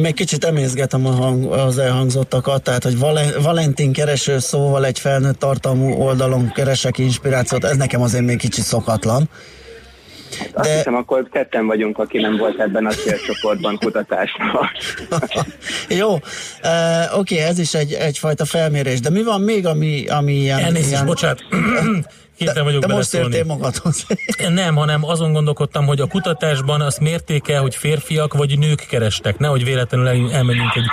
Még kicsit emészgetem a hang, az elhangzottakat, tehát, hogy Valen, Valentin kereső szóval egy felnőtt tartalmú oldalon keresek inspirációt, ez nekem azért még kicsit szokatlan. Azt De- hiszem, akkor ketten vagyunk, aki nem volt ebben a célcsoportban kutatásban. Jó, uh, oké, ez is egy, egyfajta felmérés, de mi van még, ami, ami ilyen... Elnézést, ilyen... bocsánat. Képtelen vagyok de most beleszólni. értél magadhoz. Nem, hanem azon gondolkodtam, hogy a kutatásban azt mérték el, hogy férfiak vagy nők kerestek, nehogy véletlenül el- elmenjünk egy...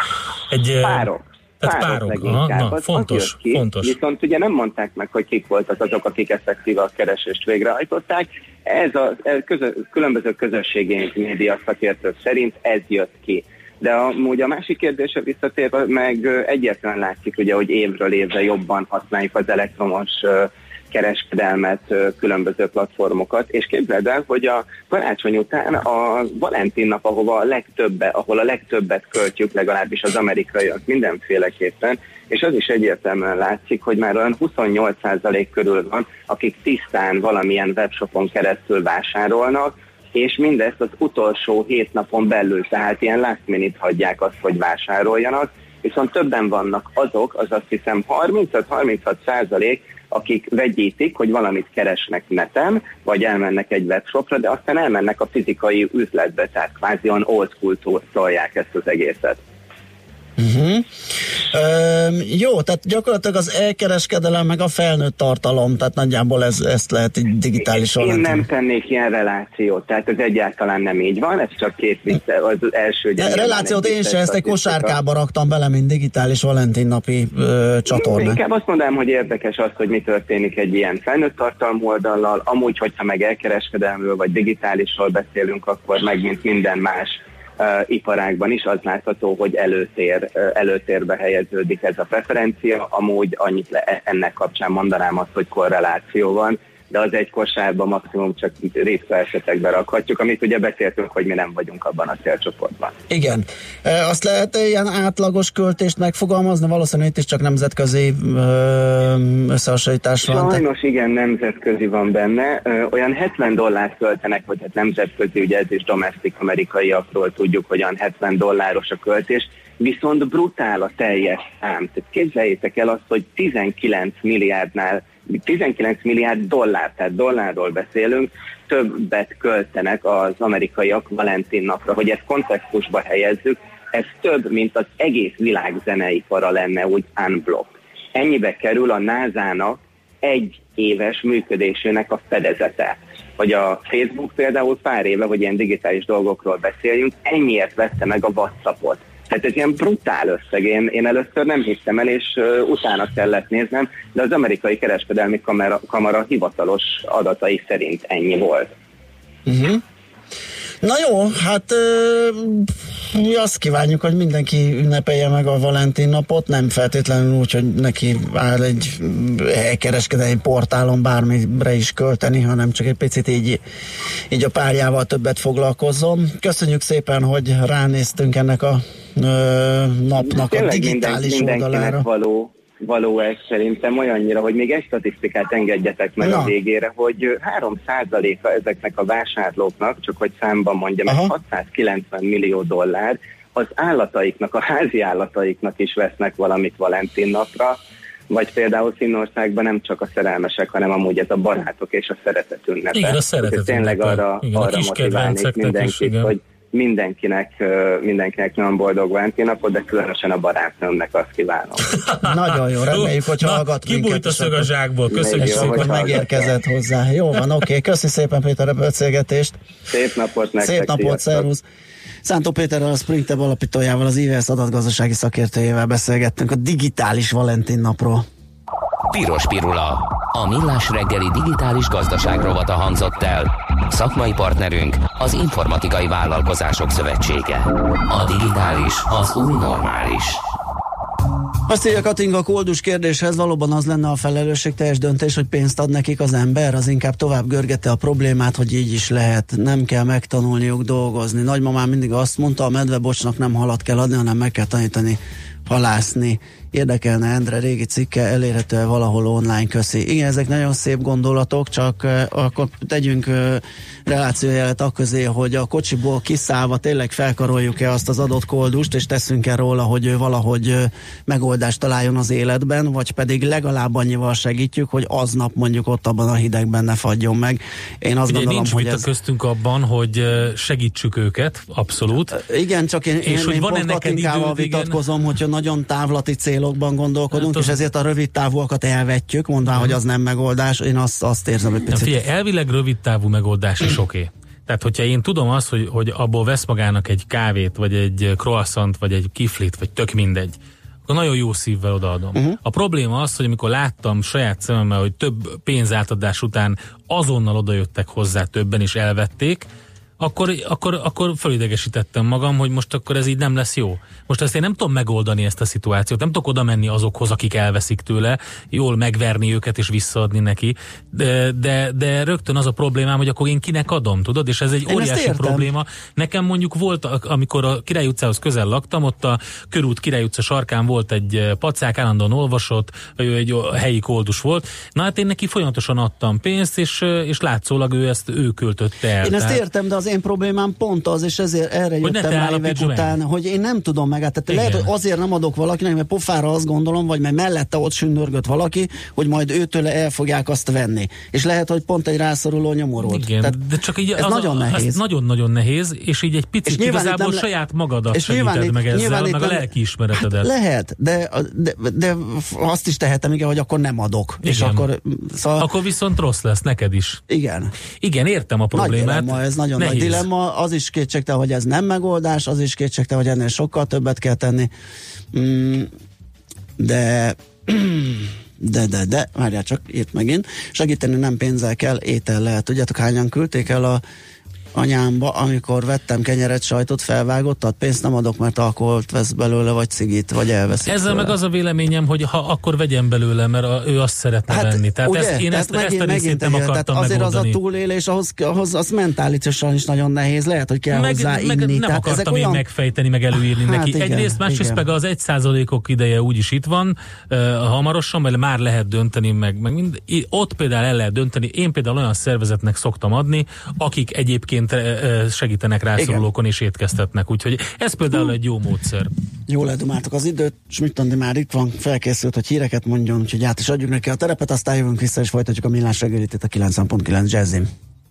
egy Párok. Tehát párok, aha, leginkább. na, Az- fontos, ki. fontos. Viszont ugye nem mondták meg, hogy kik voltak azok, akik effektív a keresést végrehajtották. Ez a ez közö, különböző közösségi média szakértők szerint ez jött ki. De amúgy a másik kérdésre visszatérve meg ö, egyértelműen látszik, ugye, hogy évről évre jobban használjuk az elektromos ö, kereskedelmet, különböző platformokat, és képzeld el, hogy a karácsony után a Valentin nap, ahova a legtöbbe, ahol a legtöbbet költjük, legalábbis az amerikaiak mindenféleképpen, és az is egyértelműen látszik, hogy már olyan 28% körül van, akik tisztán valamilyen webshopon keresztül vásárolnak, és mindezt az utolsó hét napon belül, tehát ilyen last minute hagyják azt, hogy vásároljanak, viszont többen vannak azok, az azt hiszem 35-36 százalék, akik vegyítik, hogy valamit keresnek neten, vagy elmennek egy webshopra, de aztán elmennek a fizikai üzletbe, tehát kvázi olyan old school tolják ezt az egészet. Uh-huh. Üm, jó, tehát gyakorlatilag az elkereskedelem meg a felnőtt tartalom, tehát nagyjából ez, ezt lehet így digitálisan Én nem tennék ilyen relációt, tehát ez egyáltalán nem így van, ez csak két az első. De relációt én se, vicces ezt egy kosárkába raktam bele, mint digitális Valentin napi ö, csatorna. Inkább azt mondanám, hogy érdekes az, hogy mi történik egy ilyen felnőtt tartalmú oldallal. Amúgy, hogyha meg elkereskedelmről vagy digitálisról beszélünk, akkor meg mint minden más iparágban is az látható, hogy előtér, előtérbe helyeződik ez a preferencia. Amúgy annyit le, ennek kapcsán mondanám azt, hogy korreláció van, de az egy kosárban maximum csak ritka esetekbe rakhatjuk, amit ugye beszéltünk, hogy mi nem vagyunk abban a célcsoportban. Igen. E, Azt lehet ilyen átlagos költést megfogalmazni? Valószínűleg itt is csak nemzetközi összehasonlítás van. Sajnos igen, nemzetközi van benne. Olyan 70 dollárt költenek, vagy hát nemzetközi, ugye ez is domestik amerikaiakról tudjuk, hogy olyan 70 dolláros a költés, viszont brutál a teljes szám. Tehát képzeljétek el azt, hogy 19 milliárdnál 19 milliárd dollár, tehát dollárról beszélünk, többet költenek az amerikaiak Valentin napra, hogy ezt kontextusba helyezzük, ez több, mint az egész világ zeneipara lenne úgy unblock. Ennyibe kerül a NASA-nak egy éves működésének a fedezete. Vagy a Facebook például pár éve, hogy ilyen digitális dolgokról beszéljünk, ennyiért vette meg a WhatsAppot. Tehát ez ilyen brutál összeg. Én, én először nem hittem el, és uh, utána kellett néznem, de az amerikai kereskedelmi kamera, kamara hivatalos adatai szerint ennyi volt. Uh-huh. Na jó, hát ö, mi azt kívánjuk, hogy mindenki ünnepelje meg a Valentin napot, nem feltétlenül úgy, hogy neki áll egy kereskedelmi portálon bármire is költeni, hanem csak egy picit így, így a párjával többet foglalkozzon. Köszönjük szépen, hogy ránéztünk ennek a ö, napnak a Tényleg digitális minden, oldalára. való, való ez szerintem olyannyira, hogy még egy statisztikát engedjetek meg Na. a végére, hogy 3%-a ezeknek a vásárlóknak, csak hogy számban mondjam, ez 690 millió dollár, az állataiknak, a házi állataiknak is vesznek valamit Valentin napra, vagy például Finnországban nem csak a szerelmesek, hanem amúgy ez a barátok és a szeretet ünnepe. Igen, a szeretet Tényleg arra, Igen, a arra kis motiválnék kedvenceknek is, mindenkit, igen. hogy mindenkinek, mindenkinek nagyon boldog Valentin napot, de különösen a barátnőmnek azt kívánom. Nagyon jó, reméljük, hogy Na, hallgat kibújt minket, a szög a zsákból. Köszönjük szépen. hogy megérkezett hozzá. Jó van, oké. Köszi szépen Péter a beszélgetést. Szép napot nektek! Szép napot, szervusz! Szántó Péterrel, a Springteb alapítójával, az IVS adatgazdasági szakértőjével beszélgettünk a digitális Valentin napról. Piros Pirula. A millás reggeli digitális gazdaság rovata hangzott el. Szakmai partnerünk az Informatikai Vállalkozások Szövetsége. A digitális az új normális. Azt írja Katinga koldus kérdéshez, valóban az lenne a felelősségteljes döntés, hogy pénzt ad nekik az ember, az inkább tovább görgette a problémát, hogy így is lehet, nem kell megtanulniuk dolgozni. Nagymamám mindig azt mondta, a medvebocsnak nem halat kell adni, hanem meg kell tanítani halászni. Érdekelne Endre régi cikke, elérhető valahol online, köszi. Igen, ezek nagyon szép gondolatok, csak uh, akkor tegyünk uh, relációjelet a közé, hogy a kocsiból kiszállva tényleg felkaroljuk-e azt az adott koldust, és teszünk-e róla, hogy ő valahogy uh, megoldást találjon az életben, vagy pedig legalább annyival segítjük, hogy aznap mondjuk ott abban a hidegben ne fagyjon meg. Én azt Ugye gondolom, nincs hogy ez... köztünk abban, hogy segítsük őket, abszolút. Igen, csak én, És én, hogy én van-e pont neked időd, igen? vitatkozom, hogyha nagyon távlati célokban gondolkodunk, Hát és ezért a rövid távúakat elvetjük, mondván, hogy az nem megoldás. Én azt, azt érzem Na picit. figyelj, elvileg rövid távú megoldás is oké. Okay. Tehát, hogyha én tudom azt, hogy, hogy abból vesz magának egy kávét, vagy egy croissant, vagy egy kiflit, vagy tök mindegy, akkor nagyon jó szívvel odaadom. Uh-huh. A probléma az, hogy amikor láttam saját szememmel, hogy több pénzátadás után azonnal odajöttek hozzá többen, és elvették, akkor, akkor, akkor fölidegesítettem magam, hogy most akkor ez így nem lesz jó. Most ezt én nem tudom megoldani ezt a szituációt, nem tudok oda menni azokhoz, akik elveszik tőle, jól megverni őket és visszaadni neki, de, de, de rögtön az a problémám, hogy akkor én kinek adom, tudod? És ez egy Én óriási probléma. Nekem mondjuk volt, amikor a Király utcához közel laktam, ott a körút Király utca sarkán volt egy eh, pacák, állandóan olvasott, ő egy helyi koldus volt. Na hát én neki folyamatosan adtam pénzt, és, eh, és látszólag ő ezt ő költötte el. Én ezt Tehát- értem, de az én problémám pont az, és ezért erre Hogy jöttem te rá évek után, hogy én nem tudom meg. Tehát Igen. lehet, hogy azért nem adok valakinek, mert pofára azt gondolom, vagy mert mellette ott sündörgött valaki, hogy majd őtől el fogják azt venni. És lehet, hogy pont egy rászoruló nyomorult. Igen, Tehát de csak így ez az nagyon nehéz. Nagyon-nagyon nehéz, és így egy És picit itt igazából le- saját magadat és segíted itt- meg ezzel, nyilván itt meg a nem- lelkiismeretedet. Lehet, de, de, de azt is tehetem, igen, hogy akkor nem adok. És Igen. akkor, szóval, Akkor viszont rossz lesz neked is. igen. Igen, értem a Nagy problémát. dilemma, ez nagyon Nehéz. nagy dilemma. Az is kétségtelen, hogy ez nem megoldás, az is kétségtelen, hogy ennél sokkal többet kell tenni. Mm, de de, de, de, várjál csak, írt megint. Segíteni nem pénzzel kell, étel lehet. Tudjátok, hányan küldték el a anyámba, amikor vettem kenyeret, sajtot, felvágott, tehát pénzt nem adok, mert alkoholt vesz belőle, vagy cigit, vagy elveszik Ezzel tőle. meg az a véleményem, hogy ha akkor vegyen belőle, mert a, ő azt szeretne hát, venni. Tehát ugye? ezt, én Tehát ezt, ezt a részét nem akartam tehát azért megoldani. az a túlélés, ahhoz, ahhoz az mentálisan is nagyon nehéz, lehet, hogy kell meg, hozzá meg inni. nem Tehát akartam én olyan- megfejteni, meg előírni Hát neki. igen, Egyrészt, másrészt meg az egy százalékok ideje úgyis itt van, uh, hamarosan, mert már lehet dönteni, meg, meg mind, ott például el lehet dönteni. Én például olyan szervezetnek szoktam adni, akik egyébként uh, segítenek rászorulókon és étkeztetnek. Úgyhogy ez például egy jó módszer. Jól eldumáltuk az időt, Schmidt Andi már itt van, felkészült, hogy híreket mondjon, úgyhogy át is adjuk neki a terepet, aztán jövünk vissza, és folytatjuk a millás reggelit itt a 90.9 Jazzin.